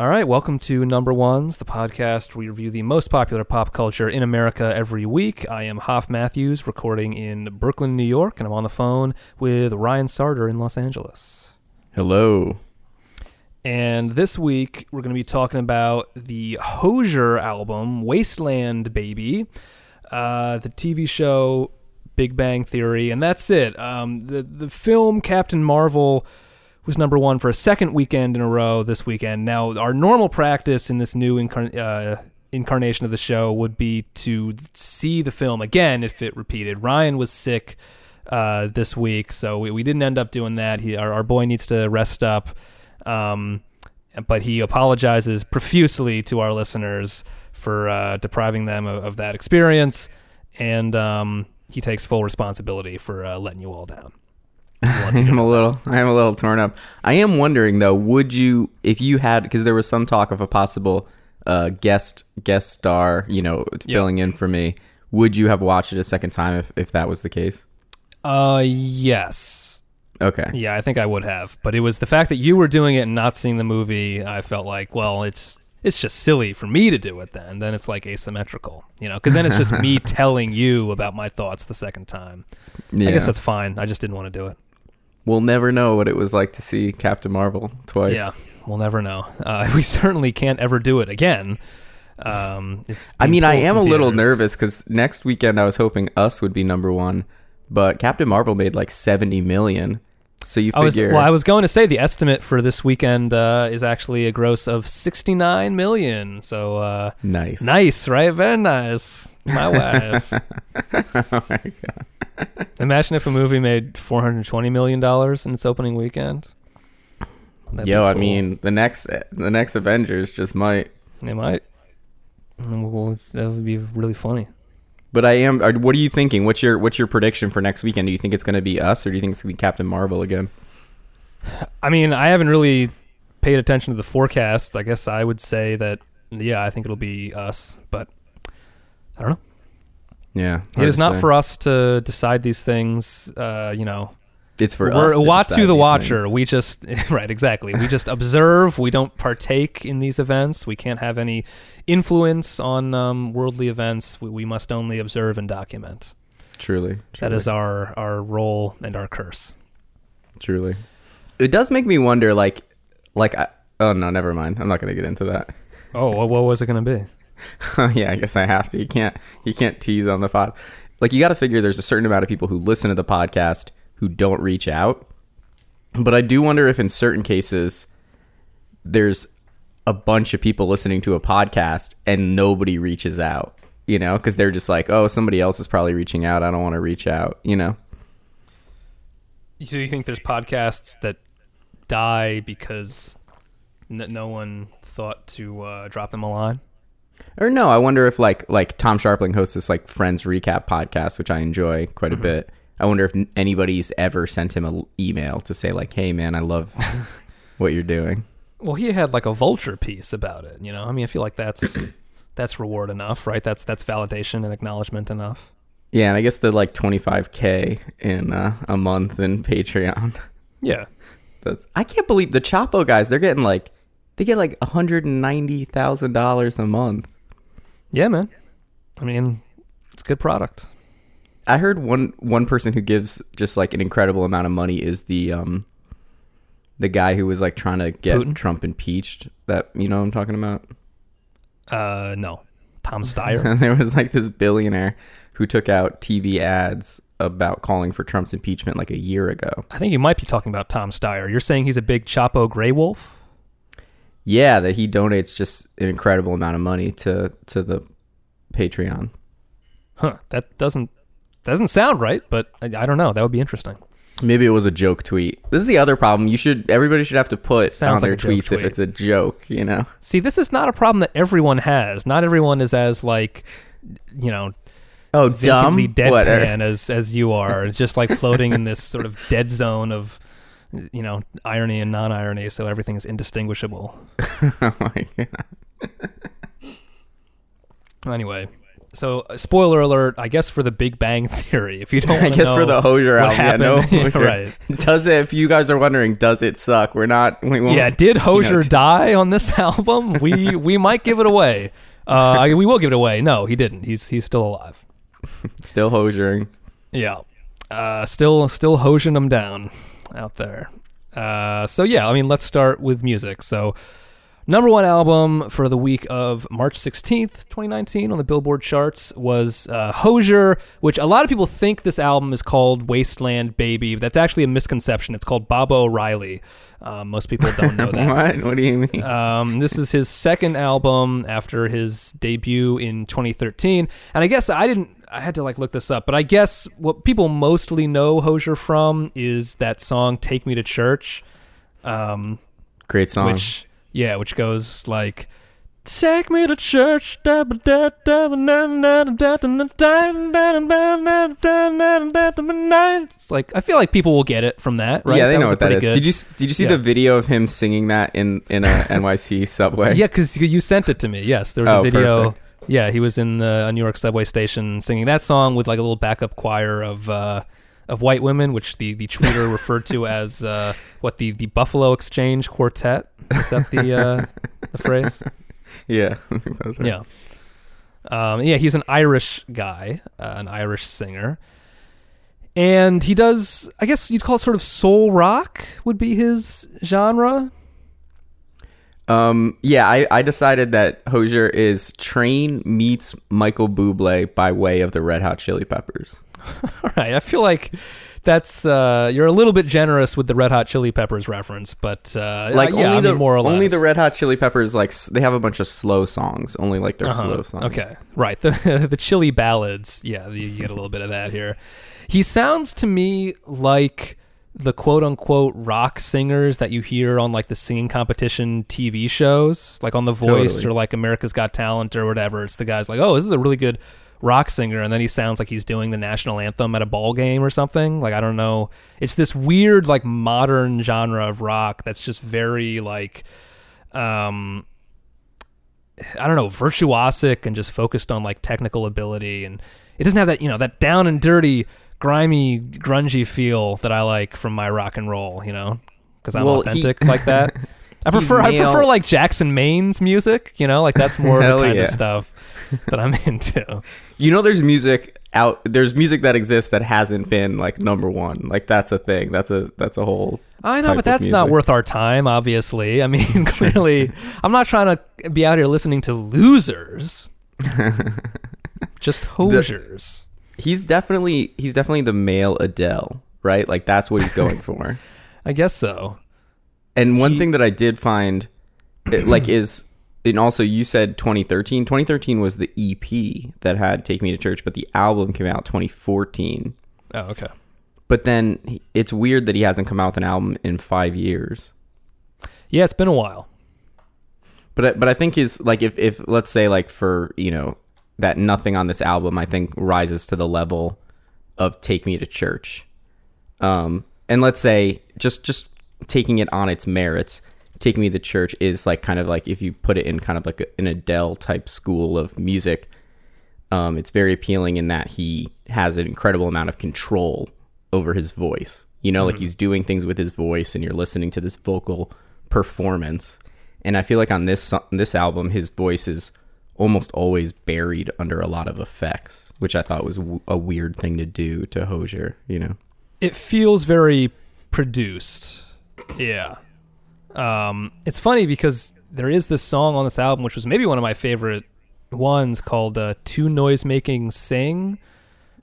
All right, welcome to Number Ones, the podcast where we review the most popular pop culture in America every week. I am Hoff Matthews, recording in Brooklyn, New York, and I'm on the phone with Ryan Sarter in Los Angeles. Hello. And this week, we're going to be talking about the Hozier album, Wasteland Baby, uh, the TV show Big Bang Theory, and that's it. Um, the, the film Captain Marvel was number one for a second weekend in a row this weekend. Now, our normal practice in this new uh, incarnation of the show would be to see the film again if it repeated. Ryan was sick uh, this week, so we, we didn't end up doing that. He, our, our boy needs to rest up. Um, but he apologizes profusely to our listeners for uh, depriving them of, of, that experience, and um, he takes full responsibility for uh, letting you all down. I'm a little, I am a little torn up. I am wondering though, would you, if you had, because there was some talk of a possible uh, guest guest star, you know, filling yep. in for me. Would you have watched it a second time if, if that was the case? Uh, yes. Okay. Yeah, I think I would have, but it was the fact that you were doing it and not seeing the movie. I felt like, well, it's it's just silly for me to do it. Then, then it's like asymmetrical, you know, because then it's just me telling you about my thoughts the second time. Yeah. I guess that's fine. I just didn't want to do it. We'll never know what it was like to see Captain Marvel twice. Yeah, we'll never know. Uh, we certainly can't ever do it again. Um, it's. I mean, I am a little nervous because next weekend I was hoping Us would be number one, but Captain Marvel made like seventy million. So you figure? I was, well, I was going to say the estimate for this weekend uh, is actually a gross of sixty nine million. So uh, nice, nice, right? Very nice. My wife. oh my god! Imagine if a movie made four hundred twenty million dollars in its opening weekend. That'd Yo, cool. I mean, the next the next Avengers just might. They might. Mm, well, that would be really funny. But I am. What are you thinking? What's your What's your prediction for next weekend? Do you think it's going to be us, or do you think it's going to be Captain Marvel again? I mean, I haven't really paid attention to the forecasts. I guess I would say that yeah, I think it'll be us, but I don't know. Yeah, it is not say. for us to decide these things. Uh, you know, it's for us. We're, us. The Watcher. Things. We just right, exactly. We just observe. We don't partake in these events. We can't have any influence on um, worldly events. We, we, must only observe and document. Truly, truly, that is our our role and our curse. Truly, it does make me wonder. Like, like, I, oh no, never mind. I'm not going to get into that. Oh, what was it going to be? yeah, I guess I have to. You can't you can't tease on the pod. Like, you got to figure there's a certain amount of people who listen to the podcast who don't reach out. But I do wonder if in certain cases there's a bunch of people listening to a podcast and nobody reaches out, you know, because they're just like, oh, somebody else is probably reaching out. I don't want to reach out, you know. So you think there's podcasts that die because no one thought to uh, drop them a line? Or no, I wonder if like like Tom Scharpling hosts this like Friends recap podcast, which I enjoy quite mm-hmm. a bit. I wonder if anybody's ever sent him an email to say like, "Hey, man, I love what you're doing." Well, he had like a vulture piece about it. You know, I mean, I feel like that's that's reward enough, right? That's that's validation and acknowledgement enough. Yeah, and I guess the like 25k in uh, a month in Patreon. Yeah, that's I can't believe the Chapo guys. They're getting like they get like 190 thousand dollars a month. Yeah, man. I mean, it's good product. I heard one one person who gives just like an incredible amount of money is the um the guy who was like trying to get Putin? Trump impeached. That you know what I'm talking about? Uh, no, Tom Steyer. there was like this billionaire who took out TV ads about calling for Trump's impeachment like a year ago. I think you might be talking about Tom Steyer. You're saying he's a big Chapo Gray Wolf? Yeah, that he donates just an incredible amount of money to to the Patreon. Huh. That doesn't doesn't sound right, but I, I, don't know. That would be interesting. Maybe it was a joke tweet. This is the other problem. You should everybody should have to put Sounds on like their tweets tweet. if it's a joke, you know. See, this is not a problem that everyone has. Not everyone is as like, you know, oh dumb deadpan as as you are. It's just like floating in this sort of dead zone of you know irony and non-irony, so everything is indistinguishable. oh my god. anyway, So, uh, spoiler alert, I guess for the Big Bang Theory. If you don't, I guess know for the Hozier album, yeah, no happened- Hozier. right? Does it? If you guys are wondering, does it suck? We're not. We won't. Yeah, did Hozier t- die on this album? We we might give it away. Uh, I- we will give it away. No, he didn't. He's he's still alive. Still Hosiering. Yeah, uh, still still hosing them down out there. Uh, so yeah, I mean, let's start with music. So number one album for the week of March sixteenth, twenty nineteen, on the Billboard charts was uh, Hozier, which a lot of people think this album is called Wasteland Baby. But that's actually a misconception. It's called Bob O'Reilly. Uh, most people don't know that. What? What do you mean? Um, this is his second album after his debut in 2013, and I guess I didn't. I had to like look this up, but I guess what people mostly know Hozier from is that song "Take Me to Church." Um, Great song. Which, yeah, which goes like. Take me to church. It's like I feel like people will get it from that, right? Yeah, they that know what that is. Good. Did you did you see yeah. the video of him singing that in in a NYC subway? Yeah, because you sent it to me. Yes, there was oh, a video. Perfect yeah, he was in the a New York subway station singing that song with like a little backup choir of uh, of white women, which the the tweeter referred to as uh, what the the Buffalo Exchange Quartet. Is that the uh, the phrase? yeah. Yeah. Um, yeah, he's an Irish guy, uh, an Irish singer. And he does, I guess you'd call it sort of soul rock, would be his genre. Um, yeah, I, I decided that Hozier is Train meets Michael Bublé by way of the Red Hot Chili Peppers. All right, I feel like that's uh, you're a little bit generous with the Red Hot Chili Peppers reference, but uh, Like yeah, only I the mean, more or less. only the Red Hot Chili Peppers like they have a bunch of slow songs. Only like their Uh-huh. slow songs. Okay, right. The the chili ballads. Yeah, you get a little bit of that here. He sounds to me like the quote unquote rock singers that you hear on like the singing competition TV shows, like on The Voice Totally. or like America's Got Talent or whatever. It's the guys like, oh, this is a really good rock singer, and then he sounds like he's doing the national anthem at a ball game or something. Like I don't know. It's this weird like modern genre of rock that's just very like. um I don't know, virtuosic and just focused on like technical ability and it doesn't have that, you know, that down and dirty, grimy, grungy feel that I like from my rock and roll, you know, cuz I'm Well, he- authentic like that. I prefer I prefer like Jackson Maine's music, you know, like that's more of the kind yeah. of stuff that I'm into. You know, there's music out. There's music that exists that hasn't been like number one. Like that's a thing. That's a that's a whole. I know, but that's not worth our time, obviously. I mean, clearly, I'm not trying to be out here listening to losers. Just hosiers. He's definitely he's definitely the male Adele, right? Like that's what he's going for. I guess so. And one He- thing that I did find, it, like, is and also you said 2013. 2013 was the EP that had "Take Me to Church," but the album came out 2014. Oh, okay. But then it's weird that he hasn't come out with an album in five years. Yeah, it's been a while. But I- but I think his like if if let's say like for you know that nothing on this album I think rises to the level of "Take Me to Church," um, and let's say just just taking it on its merits, "Take Me to Church" is like kind of like if you put it in kind of like a, an Adele type school of music. Um, it's very appealing in that he has an incredible amount of control over his voice. You know, like he's doing things with his voice, and you're listening to this vocal performance. And I feel like on this so- this album, his voice is almost always buried under a lot of effects, which I thought was w- a weird thing to do to Hozier. You know, It feels very produced. Yeah. Um, it's funny because there is this song on this album, which was maybe one of my favorite ones, called uh, "To Noise Making Sing,"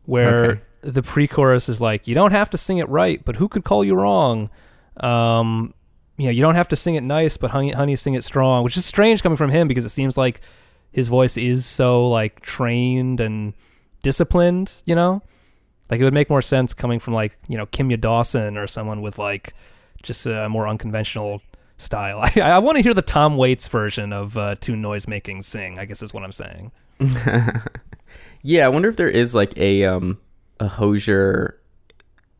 where Okay. the pre-chorus is like, "You don't have to sing it right, but who could call you wrong?" Um, you know, you don't have to sing it nice, but honey, honey, sing it strong, which is strange coming from him because it seems like his voice is so like trained and disciplined. You know, like it would make more sense coming from like you know Kimya Dawson or someone with like just a more unconventional style. I, I want to hear the Tom Waits version of uh, "To Sing." I guess is what I'm saying. yeah. I wonder if there is like a um a Hozier,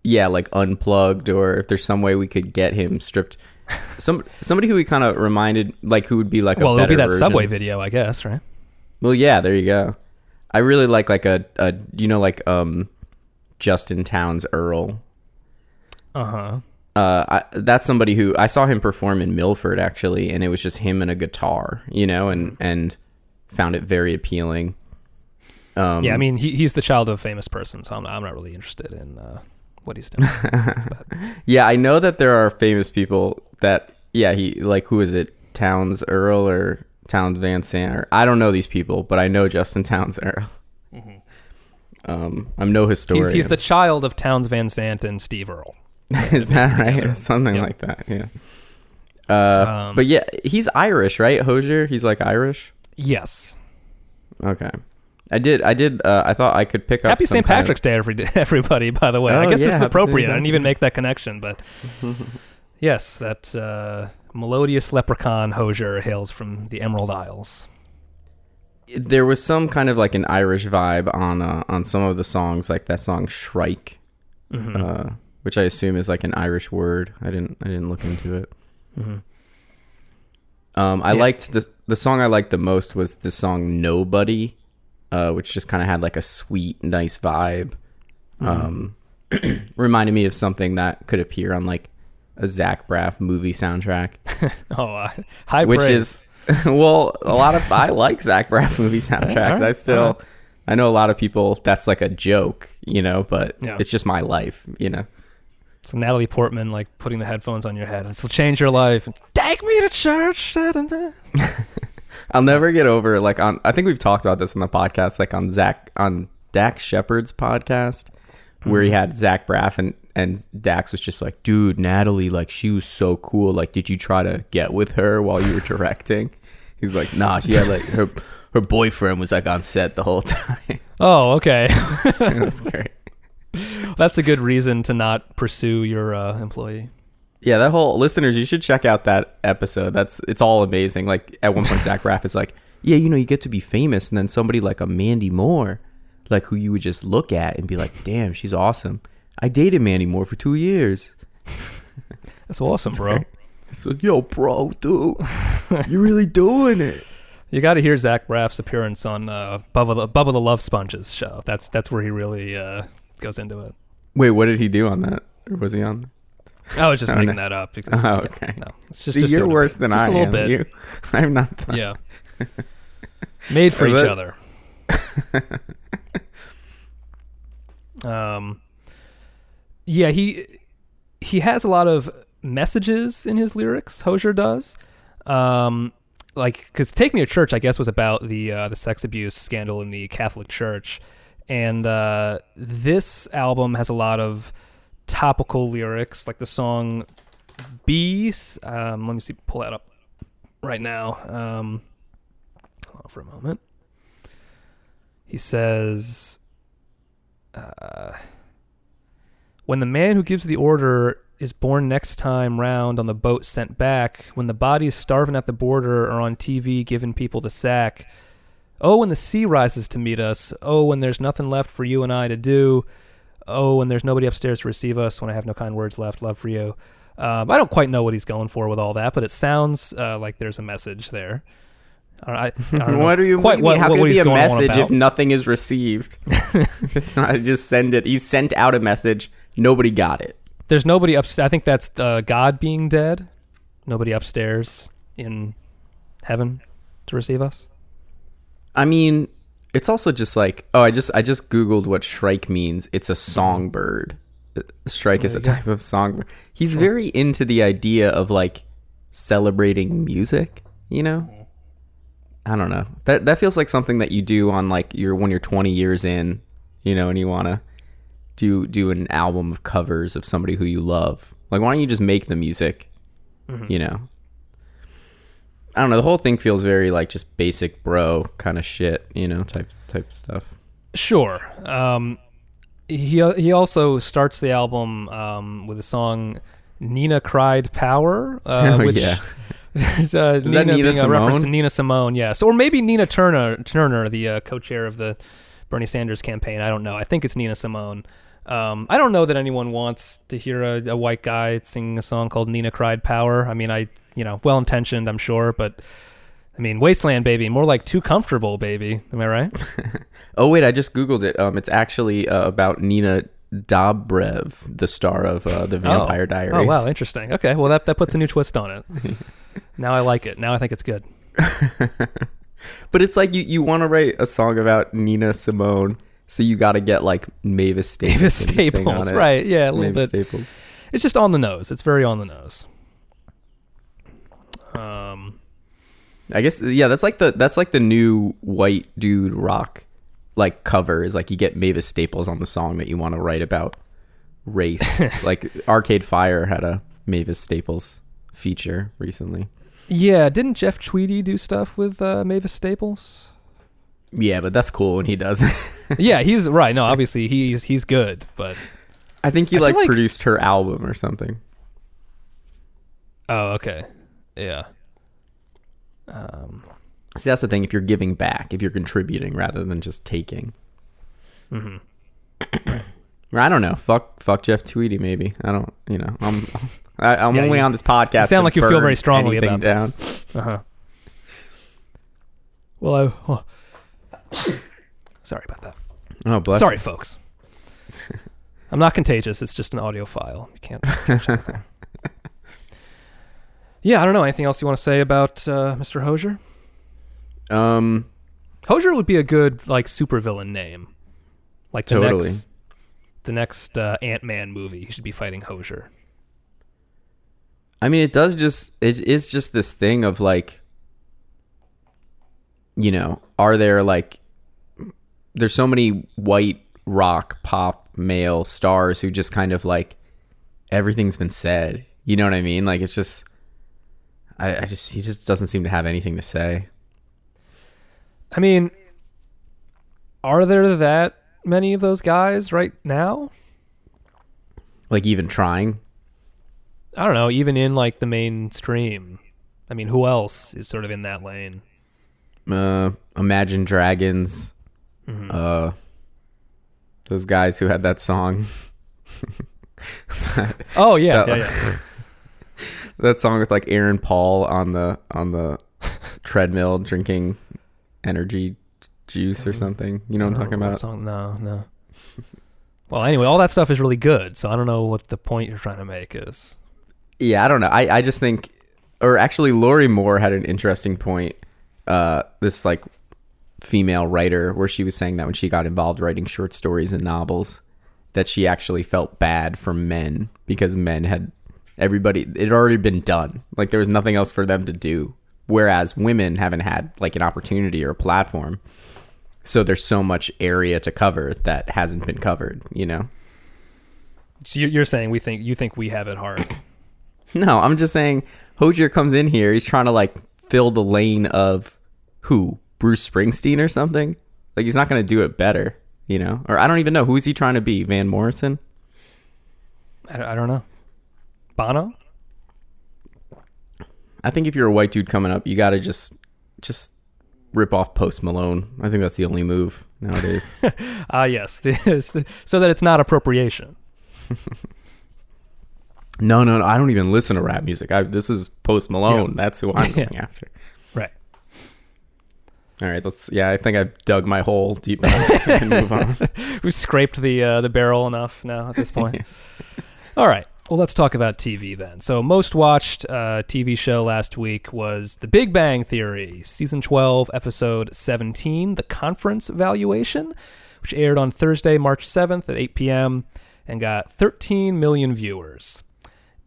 yeah, like unplugged, or if there's some way we could get him stripped. Some somebody who he kind of reminded, like who would be like a well, it'll be that version. subway video, I guess, right? Well, yeah, there you go. I really like like a, a you know like um Justin Townes Earle. Uh huh. Uh, I, that's somebody who I saw him perform in Milford actually, and it was just him and a guitar, you know, and and found it very appealing. Um, Yeah, I mean, he, he's the child of a famous person, so I'm not, I'm not really interested in uh, what he's doing. yeah, I know that there are famous people that yeah he like who is it Townes Earle or Townes Van Zandt or I don't know these people, but I know Justin Townes Earle. Um, I'm no historian. he's, he's the child of Townes Van Zandt and Steve Earle. Is that right? together. Something Yep. like that. Yeah. Uh, Um, but yeah, he's Irish, right? Hozier. He's like Irish. Yes. Okay. I did. I did. Uh, I thought I could pick up. Happy St. kind of- Patrick's Day, every everybody. By the way, I Oh, guess this is appropriate. I didn't even make that connection, but yes, that uh, melodious leprechaun Hozier hails from the Emerald Isles. there was some kind of like an Irish vibe on uh, on some of the songs, like that song "Shrike," hmm uh, which I assume is like an Irish word. I didn't. I didn't look into it. hmm Um, I Yeah. liked the the song I liked the most was the song "Nobody," uh, which just kind of had like a sweet, nice vibe. Mm-hmm. Um, reminded me of something that could appear on like a Zach Braff movie soundtrack, Oh, uh, high which praise. is well, a lot of I like Zach Braff movie soundtracks. alright, I still, alright. I know a lot of people that's like a joke, you know, but Yeah. it's just my life, you know. So Natalie Portman like putting the headphones on your head. This will change your life. Take me to church. I'll never get over like on I think we've talked about this on the podcast, like on Zach on Dax Shepard's podcast, where he had Zach Braff and and Dax was just like, dude, Natalie, like she was so cool. Like, did you try to get with her while you were directing? He's like, nah, she had like her her boyfriend was like on set the whole time. Oh, okay. was great. That's a good reason to not pursue your uh, employee. Yeah, that whole listeners, you should check out that episode. That's it's all amazing. Like at one point, Zach Braff is like, "Yeah, you know, you get to be famous, and then somebody like a Mandy Moore, like who you would just look at and be like, damn, she's awesome. I dated Mandy Moore for two years. That's awesome, bro. great. It's like, yo, bro, dude, you're really doing it. You got to hear Zach Braff's appearance on uh, Bubba the Bubba the Love Sponges show. That's that's where he really uh, goes into it. Wait, what did he do on that? Or was he on? I was just Oh, making no. that up because Oh, yeah, okay. no, it's just See, just you're worse than just I a little am. bit. You, I'm not. that- Yeah, made for each other. um, yeah, he he has a lot of messages in his lyrics. Hozier does. Um, like because "Take Me to Church," I guess, was about the uh, the sex abuse scandal in the Catholic Church, and uh, this album has a lot of topical lyrics, like the song "Bees." Um, let me see, pull that up right now. Um, hold on for a moment. He says, uh, "When the man who gives the order." Is born next time round on the boat sent back when the body's starving at the border or on TV giving people the sack. Oh, when the sea rises to meet us. Oh, when there's nothing left for you and I to do. Oh, when there's nobody upstairs to receive us. When I have no kind words left, love for you. Um, I don't quite know what he's going for with all that, but it sounds uh, like there's a message there. I, I what do you quite mean? what, How what, can what it be a message if nothing is received? it's not just send it. He sent out a message. Nobody got it. There's nobody upstairs. I think that's uh, God being dead. Nobody upstairs in heaven to receive us. I mean, it's also just like oh, I just I just googled what shrike means. It's a mm-hmm. songbird. Uh, Shrike is a There you go. type of songbird. He's very into the idea of like celebrating music. You know, mm-hmm. I don't know. That that feels like something that you do on like your when you're 20 years in. You know, and you want to do do an album of covers of somebody who you love. Like, why don't you just make the music? Mm-hmm. You know. I don't know. The whole thing feels very like just basic bro kind of shit, you know, type type stuff. Sure. Um, he he also starts the album um, with a song "Nina Cried Power," uh, Oh, which yeah. is uh, Nina, Nina being a reference to Simone? Nina Simone. Yes, or maybe Nina Turner, Turner, the uh, co-chair of the Bernie Sanders campaign. I don't know. I think it's Nina Simone. Um, I don't know that anyone wants to hear a, a white guy singing a song called "Nina Cried Power." I mean, I you know, well intentioned, I'm sure, but I mean, Wasteland Baby, more like Too Comfortable Baby. Am I right? Oh wait, I just googled it. Um, it's actually uh, about Nina Dobrev, the star of uh, the Vampire oh. Diaries. Oh wow, interesting. Okay, well that that puts a new twist on it. now I like it. Now I think it's good. But it's like you, you want to write a song about Nina Simone, so you got to get like Mavis Staples. Mavis Staples, right? Yeah, a little Mavis bit. Staples. It's just on the nose. It's very on the nose. Um, I guess yeah, that's like the that's like the new white dude rock like cover is like you get Mavis Staples on the song that you want to write about race. like Arcade Fire had a Mavis Staples feature recently. yeah, didn't Jeff Tweedy do stuff with uh, Mavis Staples? Yeah, but that's cool when he does. yeah, he's right. No, obviously he's he's good, but I think he I feel like, like- produced her album or something. oh, okay, yeah. Um, See, that's the thing. If you're giving back, if you're contributing rather than just taking, mhm. I don't know. Fuck, fuck Jeff Tweedy. Maybe I don't. You know, I'm. I, I'm Yeah, only you- on this podcast. You sound like you feel very strongly anything about down. this. Uh huh. Well, I. Well, sorry about that. Oh, bless. Sorry, folks. I'm not contagious. It's just an audio file. You can't. yeah, I don't know. Anything else you want to say about uh, Mr. Hozier? Um, Hozier would be a good like supervillain name. Like the Totally. next, the next uh, Ant Man movie, he should be fighting Hozier. I mean, it does just. It is just this thing of like. You know, are there like. There's so many white rock pop male stars who just kind of like. Everything's been said. You know what I mean? Like it's just. I, I just he just doesn't seem to have anything to say. I mean, are there that many of those guys right now? Like even trying. I don't know. Even in like the mainstream, I mean, who else is sort of in that lane? uh, Imagine Dragons, Mm-hmm. uh, those guys who had that song, Oh yeah, That- yeah, yeah. That song with like Aaron Paul on the on the treadmill drinking energy juice or something. You know what I'm talking don't know what about? song- no, no. Well, anyway, all that stuff is really good. So I don't know what the point you're trying to make is. Yeah, I don't know. I I just think, or actually, Lorrie Moore had an interesting point. Uh, this like female writer where she was saying that when she got involved writing short stories and novels that she actually felt bad for men because men had everybody it had already been done like there was nothing else for them to do whereas women haven't had like an opportunity or a platform so there's so much area to cover that hasn't been covered you know So you're- you're saying we think you think we have it hard. No, I'm just saying Hozier comes in here. He's trying to like fill the lane of who Bruce Springsteen or something. Like he's not going to do it better, you know. Or I don't even know who's he trying to be. Van Morrison. I, I don't know. Bono? I think if you're a white dude coming up, you got to just just rip off Post Malone. I think that's the only move nowadays. Ah, yes. So that it's not appropriation. no, no, no. I don't even listen to rap music. I, this is Post Malone. That's who I'm Yeah. going after. Right. All right, let's. Yeah, I think I've dug my hole deep enough. Move on. We've scraped the uh, the barrel enough now at this point. All right. Well, let's talk about TV then. So, most watched uh, TV show last week was The Big Bang Theory, season 12, episode 17, The Conference Valuation, which aired on Thursday, March 7th at 8 p.m. and got 13 million viewers.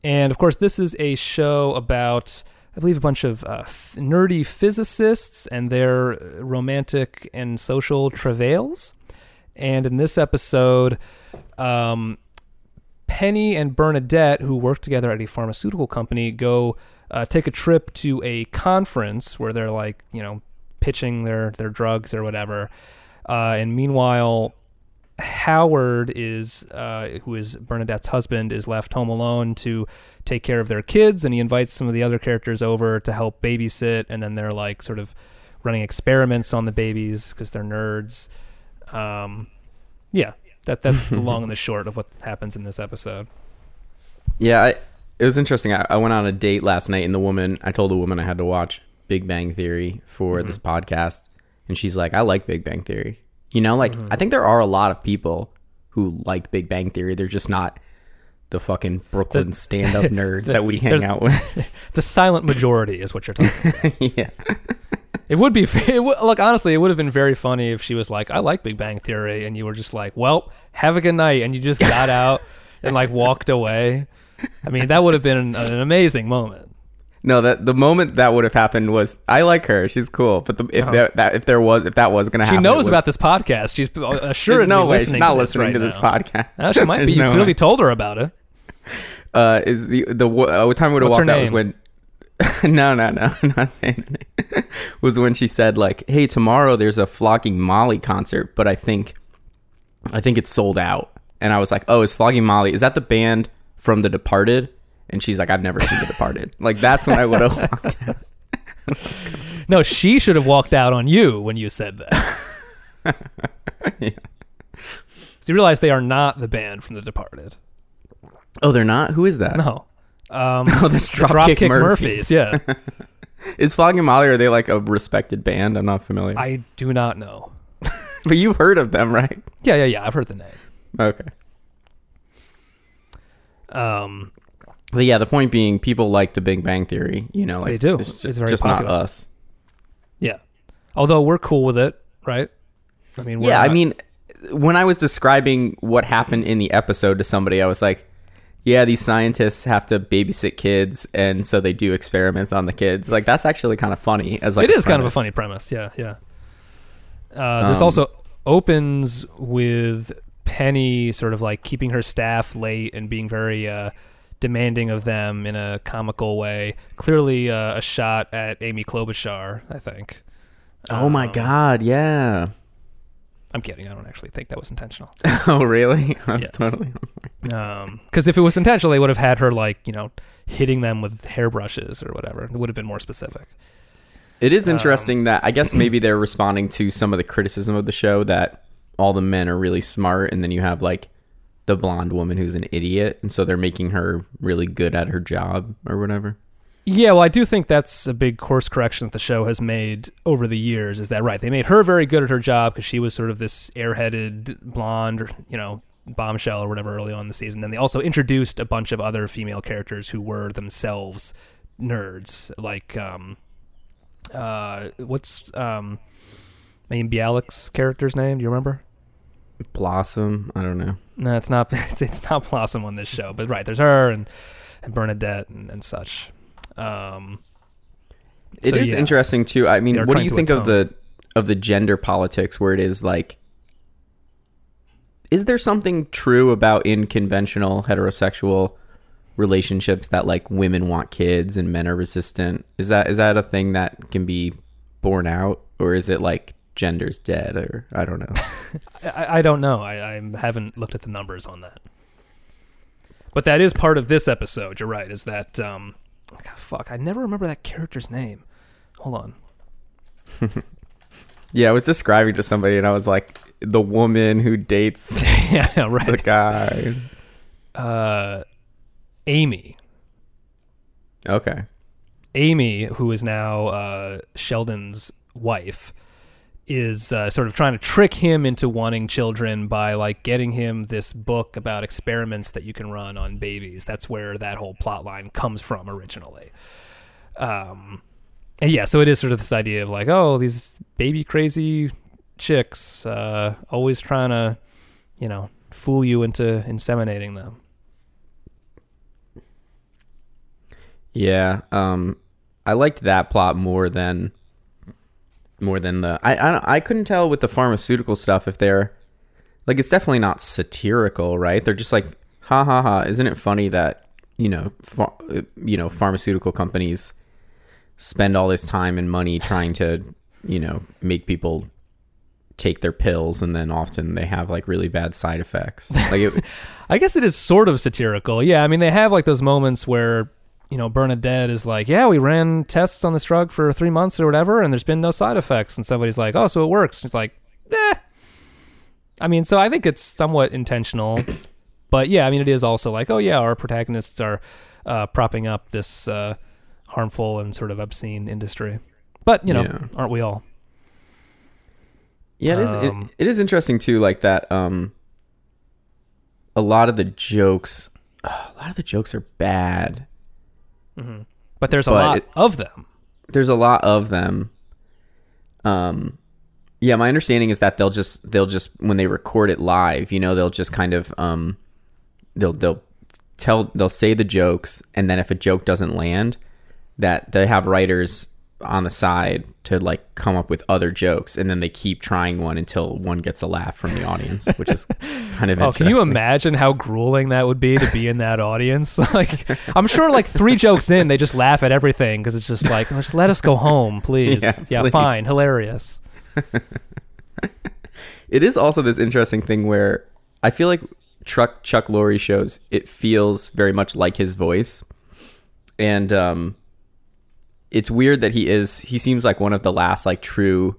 And of course, this is a show about, I believe, a bunch of uh, f- nerdy physicists and their romantic and social travails. And in this episode, um, Penny and Bernadette, who work together at a pharmaceutical company, go uh, take a trip to a conference where they're like, you know, pitching their their drugs or whatever. Uh, and meanwhile, Howard is, uh, who is Bernadette's husband, is left home alone to take care of their kids, and he invites some of the other characters over to help babysit, and then they're like sort of running experiments on the babies because they're nerds. Um, yeah, that that's the long and the short of what happens in this episode. Yeah, I, it was interesting. I, I went on a date last night, and the woman, I told the woman I had to watch Big Bang Theory for Mm-hmm. this podcast, and she's like, "I like Big Bang Theory." You know, like Mm-hmm. I think there are a lot of people who like Big Bang Theory. They're just not the fucking Brooklyn stand-up nerds that we hang out with. The silent majority is what you're talking. yeah, It would be it would, look honestly, it would have been very funny if she was like, "I like Big Bang Theory," and you were just like, "Well, have a good night," and you just got out and like walked away. I mean, that would have been an, an amazing moment. no, that the moment that would have happened was I like her. She's cool, but the, if there, that if there was if that was gonna Uh-huh. She knows about this podcast. She's There's assuredly no way she's not to listening right to this now. podcast. Uh, she might be. You no clearly way. told her about it. uh, is the the uh, what time would have walked out was when no no no not saying was when she said like hey tomorrow there's a flogging molly concert but i think i think it's sold out and i was like oh is flogging molly is that the band from the departed and she's like i've never seen the departed like that's when i would have walked out No, she should have walked out on you when you said that. Yeah. So you realize they are not the band from The Departed. oh they're not who is that No. Um, oh that's dropkick, Dropkick murphys. Murphys. Yeah. is flogging molly are they like a respected band i'm not familiar I do not know. but you've heard of them right Yeah, yeah, yeah. I've heard the name. okay Um, But yeah, the point being, people like the Big Bang Theory. You know, like They do. It's just, It's just not us. yeah. Although we're cool with it, right? I mean, we're Yeah, I mean, when I was describing what happened in the episode to somebody, I was like, "Yeah, these scientists have to babysit kids, and so they do experiments on the kids." Like that's actually kind of funny. As like it is kind of a funny premise. Yeah, yeah. Uh, this Um, also opens with Penny sort of like keeping her staff late and being very uh, demanding of them in a comical way. Clearly, uh, a shot at Amy Klobuchar. I think. Oh my Um, god, yeah. I'm kidding. I don't actually think that was intentional. oh really? That's Yeah. totally. Because if it was intentional, they would have had her like you know hitting them with hairbrushes or whatever. It would have been more specific. It is Um, interesting that I guess maybe they're responding to some of the criticism of the show that all the men are really smart, and then you have like the blonde woman who's an idiot, and so they're making her really good at her job or whatever. Yeah, well, I do think that's a big course correction that the show has made over the years. Is that right? They made her very good at her job because she was sort of this airheaded blonde, or, you know, bombshell or whatever early on in the season. Then they also introduced a bunch of other female characters who were themselves nerds, like um, uh, what's um, Mayim Bialik's character's name? Do you remember? Blossom, I don't know. No, it's not. It's, it's not Blossom on this show, but right, there's her and and Bernadette and, and such. Um, It is so, yeah. interesting too. I mean, what do you think of the of the gender politics where it is like is there something true about in conventional heterosexual relationships that like women want kids and men are resistant? Is that is that a thing that can be borne out or is it like gender's dead or I don't know. I, I don't know. I, I haven't looked at the numbers on that. But that is part of this episode. You're right. Is that um, God, fuck? I never remember that character's name. Hold on. yeah, I was describing to somebody and I was like the woman who dates yeah, the guy. Uh, Amy. Okay. Amy, who is now uh, Sheldon's wife, is uh, sort of trying to trick him into wanting children by like getting him this book about experiments that you can run on babies. That's where that whole plot line comes from originally. Um, and yeah, so it is sort of this idea of like, oh, these baby crazy chicks, uh, always trying to, you know, fool you into inseminating them. Yeah, um, I liked that plot more than more than the. I I, I couldn't tell with the pharmaceutical stuff if they're like it's definitely not satirical, right? They're just like ha ha ha. Isn't it funny that you know ph- you know pharmaceutical companies spend all this time and money trying to you know make people take their pills and then often they have like really bad side effects. Like it, I guess it is sort of satirical. Yeah, I mean they have like those moments where you know Bernadette is like, "Yeah, we ran tests on this drug for three months or whatever, and there's been no side effects." And somebody's like, "Oh, so it works?" She's like, "Eh." I mean, so I think it's somewhat intentional, but yeah, I mean it is also like, "Oh yeah, our protagonists are uh, propping up this uh, harmful and sort of obscene industry." But you know, Yeah. aren't we all? Yeah, it is. Um, it, it is interesting too, like that. Um, a lot of the jokes, a lot of the jokes are bad. But there's a But lot it- of them. There's a lot of them. Um, yeah, my understanding is that they'll just they'll just when they record it live, you know, they'll just kind of um, they'll they'll tell they'll say the jokes, and then if a joke doesn't land, that they have writers on the side to like come up with other jokes, and then they keep trying one until one gets a laugh from the audience, which is kind of Oh, can you imagine how grueling that would be to be in that audience? like, I'm sure, like three jokes in, they just laugh at everything because it's just like, just let us go home, please. Yeah, Yeah, please. fine, hilarious. it is also this interesting thing where I feel like Chuck Chuck Lorre shows it feels very much like his voice, and um, it's weird that he is he seems like one of the last like true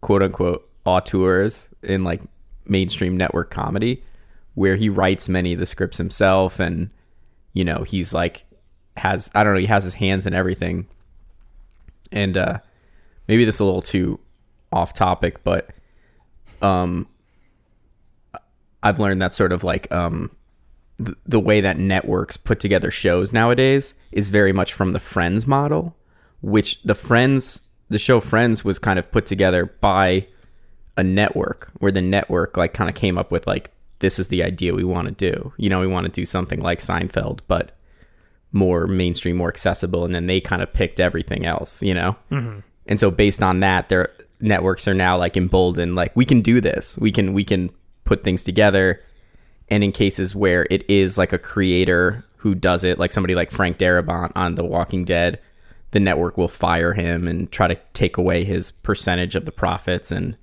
quote unquote auteurs in like mainstream network comedy, where he writes many of the scripts himself, and you know he's like has I don't know he has his hands in everything, and uh, maybe this is a little too off topic, but um I've learned that sort of like um th- the way that networks put together shows nowadays is very much from the Friends model, which the Friends the show Friends was kind of put together by a network where the network like kind of came up with like this is the idea we want to do. You know, we want to do something like Seinfeld but more mainstream, more accessible and then they kind of picked everything else, you know? Mm-hmm. And so based on that, their networks are now like emboldened, like we can do this. We can we can put things together. And in cases where it is like a creator who does it, like somebody like Frank Darabont on The Walking Dead, the network will fire him and try to take away his percentage of the profits. And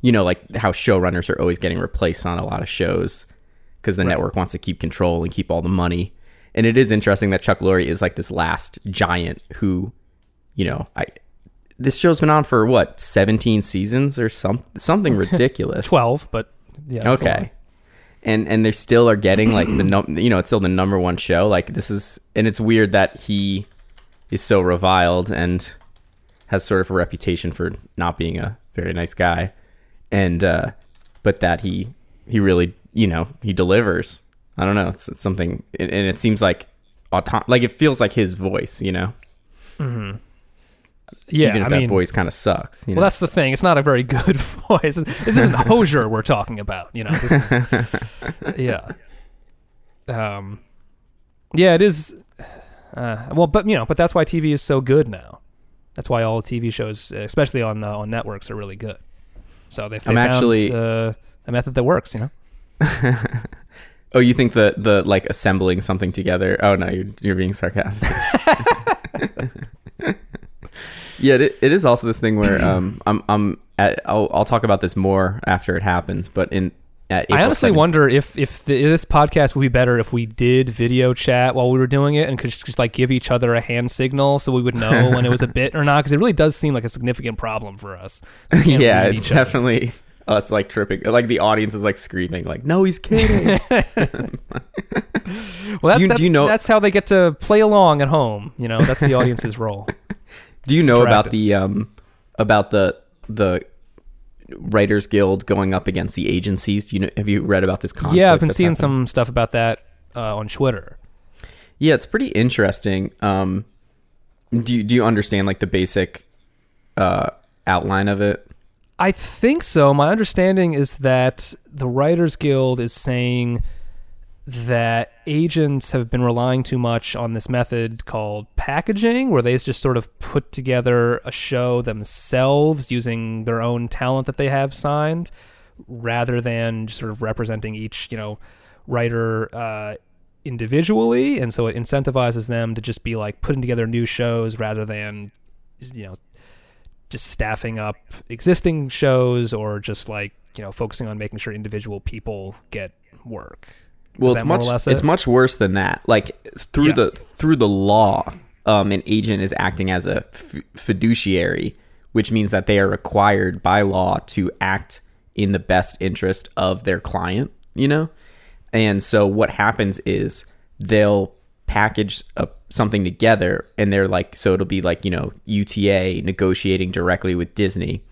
you know, like how showrunners are always getting replaced on a lot of shows because the network wants to keep control and keep all the money. And it is interesting that Chuck Lorre is like this last giant who, you know, I this show's been on for what 17 seasons or some something ridiculous 12, but yeah. that's a lot. okay and and they still are getting like the num- you know it's still the number one show like this is and it's weird that he is so reviled and has sort of a reputation for not being a very nice guy and uh but that he he really you know he delivers i don't know it's, it's something and it seems like auto- like it feels like his voice you know Yeah, even if I that mean, voice kind of sucks you know? well, that's the thing. It's not a very good voice. This isn't Hozier we're talking about. You know, this is, yeah. Um, yeah, it is. Uh, well, but you know, but that's why TV is so good now. That's why all TV shows, especially on uh, on networks, are really good. So they've, they found actually- uh, a method that works. You know. Oh, you think the the like assembling something together? Oh no, you're you're being sarcastic. yeah, it, it is also this thing where um I'm I'm at, I'll I'll talk about this more after it happens, but in I honestly 2nd wonder if if the, this podcast would be better if we did video chat while we were doing it and could just, just like give each other a hand signal so we would know when it was a bit or not because it really does seem like a significant problem for us. Yeah, it's each other. definitely us like tripping. Like the audience is like screaming, like no, he's kidding. Well, that's you- that's, you know- that's how they get to play along at home. You know, that's the audience's role. Do you know about the um about the the Writers Guild going up against the agencies? Do you know? Have you read about this conflict? yeah, I've been seeing happening? some stuff about that uh, on Twitter. Yeah, it's pretty interesting. Um, do you, do you understand like the basic uh, outline of it? I think so. My understanding is that the Writers Guild is saying that agents have been relying too much on this method called packaging, where they just sort of put together a show themselves using their own talent that they have signed, rather than sort of representing each, you know, writer uh, individually. And so it incentivizes them to just be like putting together new shows rather than, you know, just staffing up existing shows or just like you know focusing on making sure individual people get work. Well, it's that more or much less it's much worse than that. Like through Yeah. the through the law, um, an agent is acting as a f- fiduciary, which means that they are required by law to act in the best interest of their client. You know, and so what happens is they'll package up something together and they're like so it'll be like you know UTA negotiating directly with Disney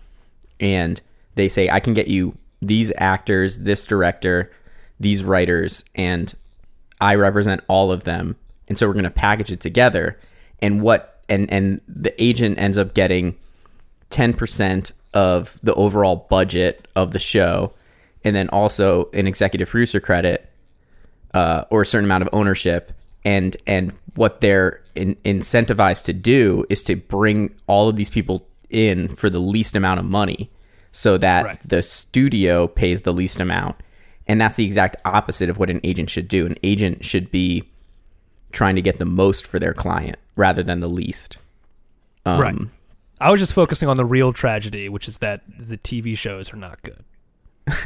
and they say I can get you these actors this director these writers and I represent all of them and so we're going to package it together. And what and and the agent ends up getting 10% of the overall budget of the show and then also an executive producer credit uh, or a certain amount of ownership. And and what they're in, incentivized to do is to bring all of these people in for the least amount of money so that Right. the studio pays the least amount and that's the exact opposite of what an agent should do an agent should be trying to get the most for their client rather than the least um, right. I was just focusing on the real tragedy, which is that the TV shows are not good.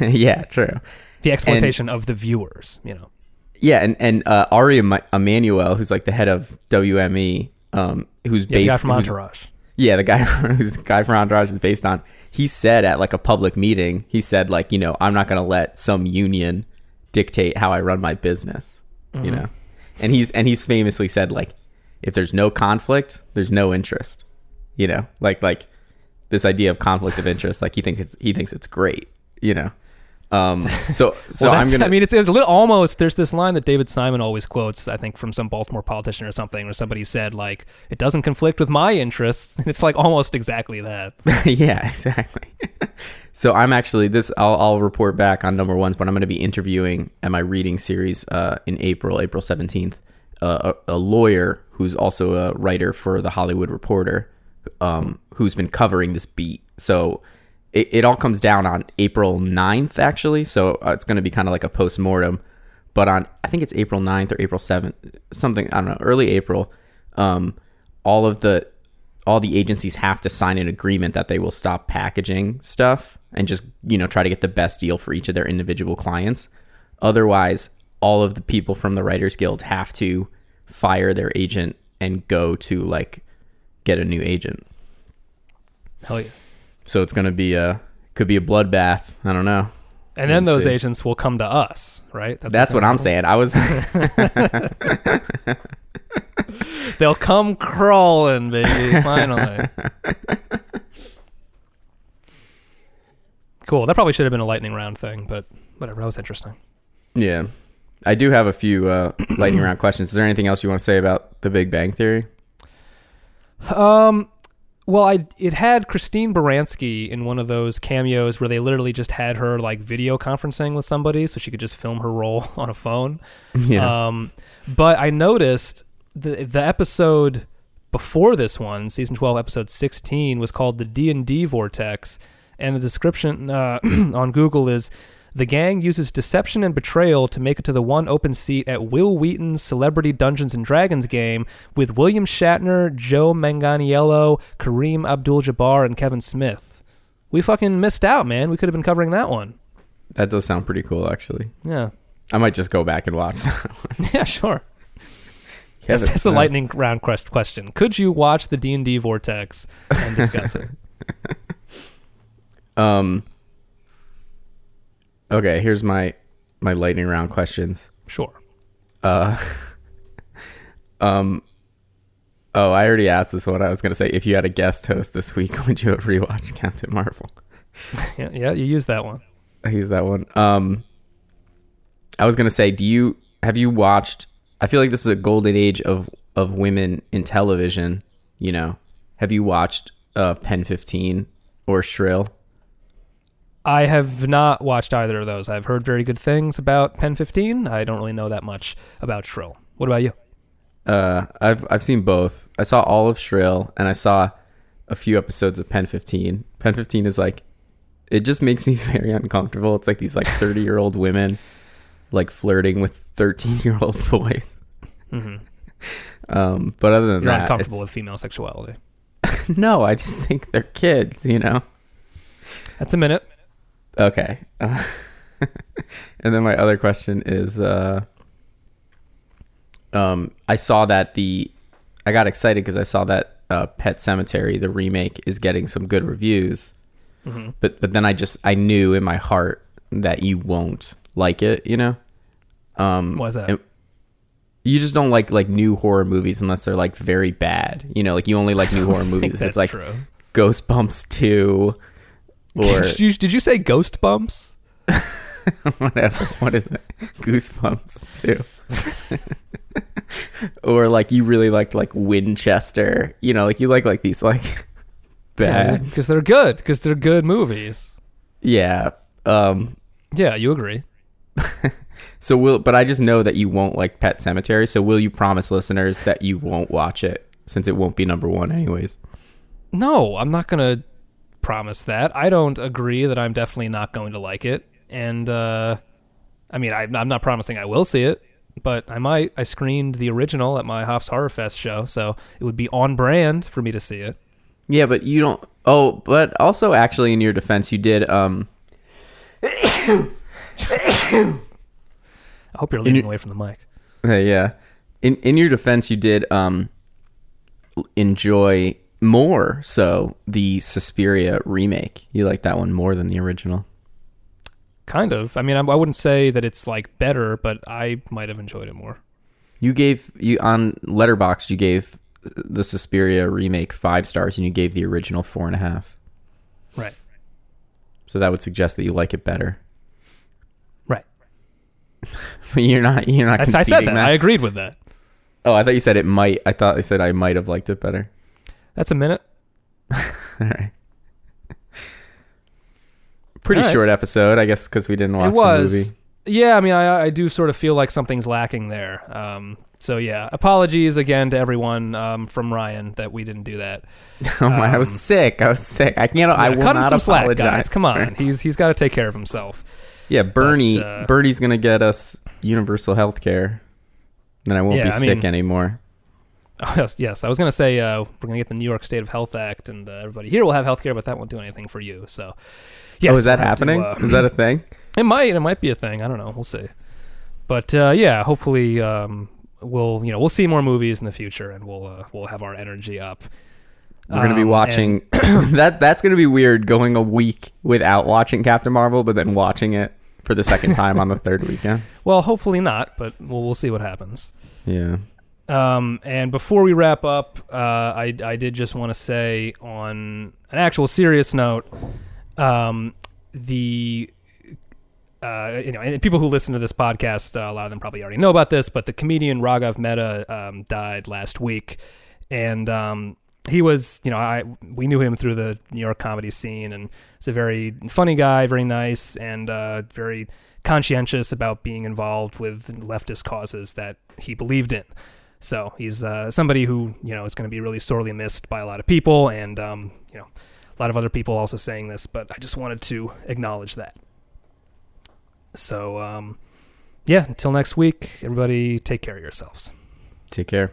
yeah true The exploitation of the viewers, you know. Yeah, and and uh, Ari Em- Emanuel, who's like the head of WME, um, who's Yeah, based, the guy from Entourage. yeah, the guy who's the guy from Entourage is based on. He said at like a public meeting, he said like, you know, I'm not gonna let some union dictate how I run my business, Mm-hmm. you know, and he's and he's famously said like, if there's no conflict, there's no interest, you know, like like this idea of conflict of interest, like he thinks it's he thinks it's great, you know. Um, so so Well, I'm gonna. I mean, it's, it's a little almost. There's this line that David Simon always quotes, I think, from some Baltimore politician or something, where somebody said like, "It doesn't conflict with my interests." And it's like almost exactly that. yeah, exactly. so I'm actually this. I'll, I'll report back on number ones, but I'm going to be interviewing at my reading series uh, in April, April 17th, uh, a, a lawyer who's also a writer for the Hollywood Reporter, um, who's been covering this beat. So it, it all comes down on April 9th, actually. So uh, it's going to be kind of like a post mortem. But on, I think it's April 9th or April 7th, something, I don't know, early April, um, all of the all the agencies have to sign an agreement that they will stop packaging stuff and just you know try to get the best deal for each of their individual clients otherwise all of the people from the writers guild have to fire their agent and go to like get a new agent Hell yeah. So it's going to be a could be a bloodbath i don't know And then those see. agents will come to us, right? that's what i'm saying i was They'll come crawling, baby. Finally. cool. That probably should have been a lightning round thing, but whatever. That was interesting. yeah i do have a few uh, lightning round questions is there anything else you want to say about the big bang theory Um, well, I it had Christine Baranski in one of those cameos where they literally just had her like video conferencing with somebody, so she could just film her role on a phone. yeah Um, but I noticed the the episode before this one, season twelve, episode sixteen, was called the D and D Vortex, and the description uh, on Google is. The gang uses deception and betrayal to make it to the one open seat at Wil Wheaton's Celebrity Dungeons and Dragons game with William Shatner, Joe Manganiello, Kareem Abdul-Jabbar, and Kevin Smith. We fucking missed out, man. We could have been covering that one. that does sound pretty cool actually Yeah, i might just go back and watch that one yeah, sure. That's, that's a lightning round quest- question. Could you watch the D and D Vortex and discuss it? Um. Okay, here's my my lightning round questions. Sure. Uh. um. Oh, I already asked this one. I was gonna say, if you had a guest host this week, would you have rewatched Captain Marvel? Yeah, yeah, you used that one. I used that one. Um. I was gonna say, do you have you watched? I feel like this is a golden age of of women in television. You know, have you watched uh Pen Fifteen or Shrill? I have not watched either of those. I've heard very good things about Pen 15. I don't really know that much about Shrill. What about you? Uh, I've I've seen both. I saw all of Shrill, and I saw a few episodes of Pen Fifteen. Pen Fifteen is like, it just makes me very uncomfortable. It's like these like thirty year old women, like flirting with thirteen year old boys. hmm Um, but other than You're that, uncomfortable with female sexuality. no, I just think they're kids. You know. That's a minute. Okay. Uh, and then my other question is uh um I saw that the I got excited cuz I saw that uh Pet Sematary the remake is getting some good reviews. hmm But but then I just I knew in my heart that you won't like it, you know? Um that? You just don't like like new horror movies unless they're like very bad. You know, like you only like new horror movies. that's It's like true. Ghostbumps two or did, you, did you say ghost bumps? whatever. What is it? Goosebumps two. or like you really liked like Winchester. You know, like you like like these like bad. because they're good. Because they're good movies. Yeah. Um. Yeah, you agree. So will, but I just know that you won't like Pet Sematary. So will you promise listeners that you won't watch it since it won't be number one anyways? No, I'm not gonna promise that. I don't agree that I'm definitely not going to like it. And uh, I mean, I, I'm not promising I will see it, but I might. I screened the original at my Hoff's Horror Fest show, so it would be on brand for me to see it. Yeah, but you don't. Oh, but also actually, in your defense, you did. Um. I hope you're leaning you- away from the mic. yeah. In in your defense, you did um. Enjoy more so the Suspiria remake. You like that one more than the original. Kind of. I mean, I, I wouldn't say that it's like better, but I might have enjoyed it more. You gave you on Letterboxd. You gave the Suspiria remake five stars, and you gave the original four and a half. Right. So that would suggest that you like it better. Right. But you're not. You're not. I, I said conceding that. I agreed with that. Oh, I thought you said it might. I thought I said I might have liked it better. That's a minute. All right. Pretty All right. short episode, I guess, because we didn't watch it was. the movie. Yeah, I mean, I, I do sort of feel like something's lacking there. Um, so yeah, apologies again to everyone um, from Ryan that we didn't do that. Oh my! I was Um, sick. I was sick. I can't. I Yeah, will cut him not some slack, apologize. guys. Come on, he's he's got to take care of himself. Yeah, Bernie. But, uh, Bernie's gonna get us universal health care. Then I won't Yeah, be I sick mean- anymore. Oh, yes, yes. I was gonna say uh, we're gonna get the New York State of Health Act, and uh, everybody here will have health care, but that won't do anything for you. So, yes, oh, is that we'll to, happening? uh, is that a thing? It might. It might be a thing. I don't know. We'll see. But uh, yeah, hopefully um, we'll you know we'll see more movies in the future, and we'll uh, we'll have our energy up. We're gonna be Um, watching. that that's gonna be weird. Going a week without watching Captain Marvel, but then watching it for the second time on the third weekend. Well, hopefully not, but we'll we'll see what happens. Yeah. Um, and before we wrap up, uh, I I did just want to say on an actual serious note, um, the uh, you know, and people who listen to this podcast, uh, a lot of them probably already know about this, but the comedian Raghav Mehta um, died last week, and um, he was, you know, I we knew him through the New York comedy scene, and he's a very funny guy, very nice, and uh, very conscientious about being involved with leftist causes that he believed in. So he's uh, somebody who you know is going to be really sorely missed by a lot of people, and um, you know, a lot of other people also saying this. But I just wanted to acknowledge that. So um, yeah, until next week, everybody, take care of yourselves. Take care.